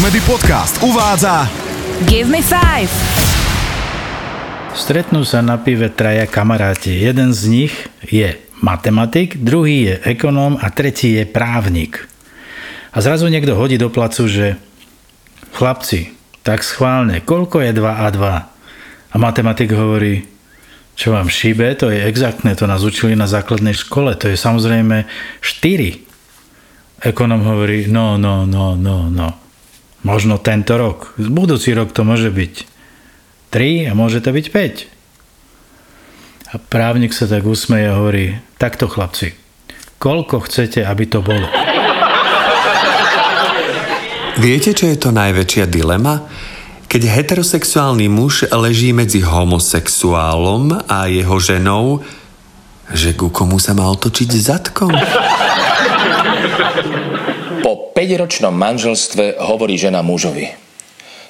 Comedy Podcast uvádza Give me five. Stretnú sa na pive traja kamaráti. Jeden z nich je matematik, druhý je ekonóm a tretí je právnik. A zrazu niekto hodí do placu, že chlapci, tak schválne, koľko je 2 a 2? A matematik hovorí, čo vám šíbe, to je exaktné, to nás učili na základnej škole, to je samozrejme 4. Ekonom hovorí, no, no, no, no, no. Možno tento rok. Budúci rok to môže byť 3 a môže to byť 5. A právnik sa tak usmeje a hovorí, takto chlapci, koľko chcete, aby to bolo? Viete, čo je to najväčšia dilema? Keď heterosexuálny muž leží medzi homosexuálom a jeho ženou, že ku komu sa má otočiť zadkom? Po 5-ročnom manželstve hovorí žena mužovi.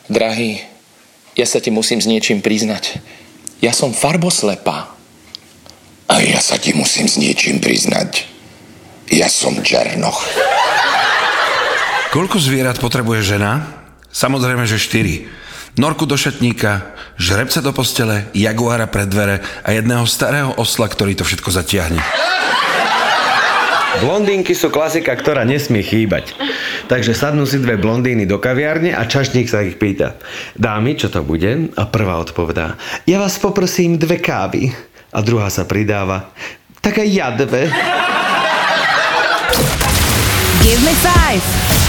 Drahý, ja sa ti musím s niečím priznať. Ja som farboslepá. A ja sa ti musím s niečím priznať. Ja som Černoch. Koľko zvierat potrebuje žena? Samozrejme, že 4. Norku do šatníka, žrebca do postele, jaguára pred dvere a jedného starého osla, ktorý to všetko zatiahne. Blondínky sú klasika, ktorá nesmie chýbať. Takže sadnú si dve blondíny do kaviárne a čašník sa ich pýta. Dámy, čo to bude? A prvá odpovedá. Ja vás poprosím dve kávy. A druhá sa pridáva. Tak aj ja dve. Give me five.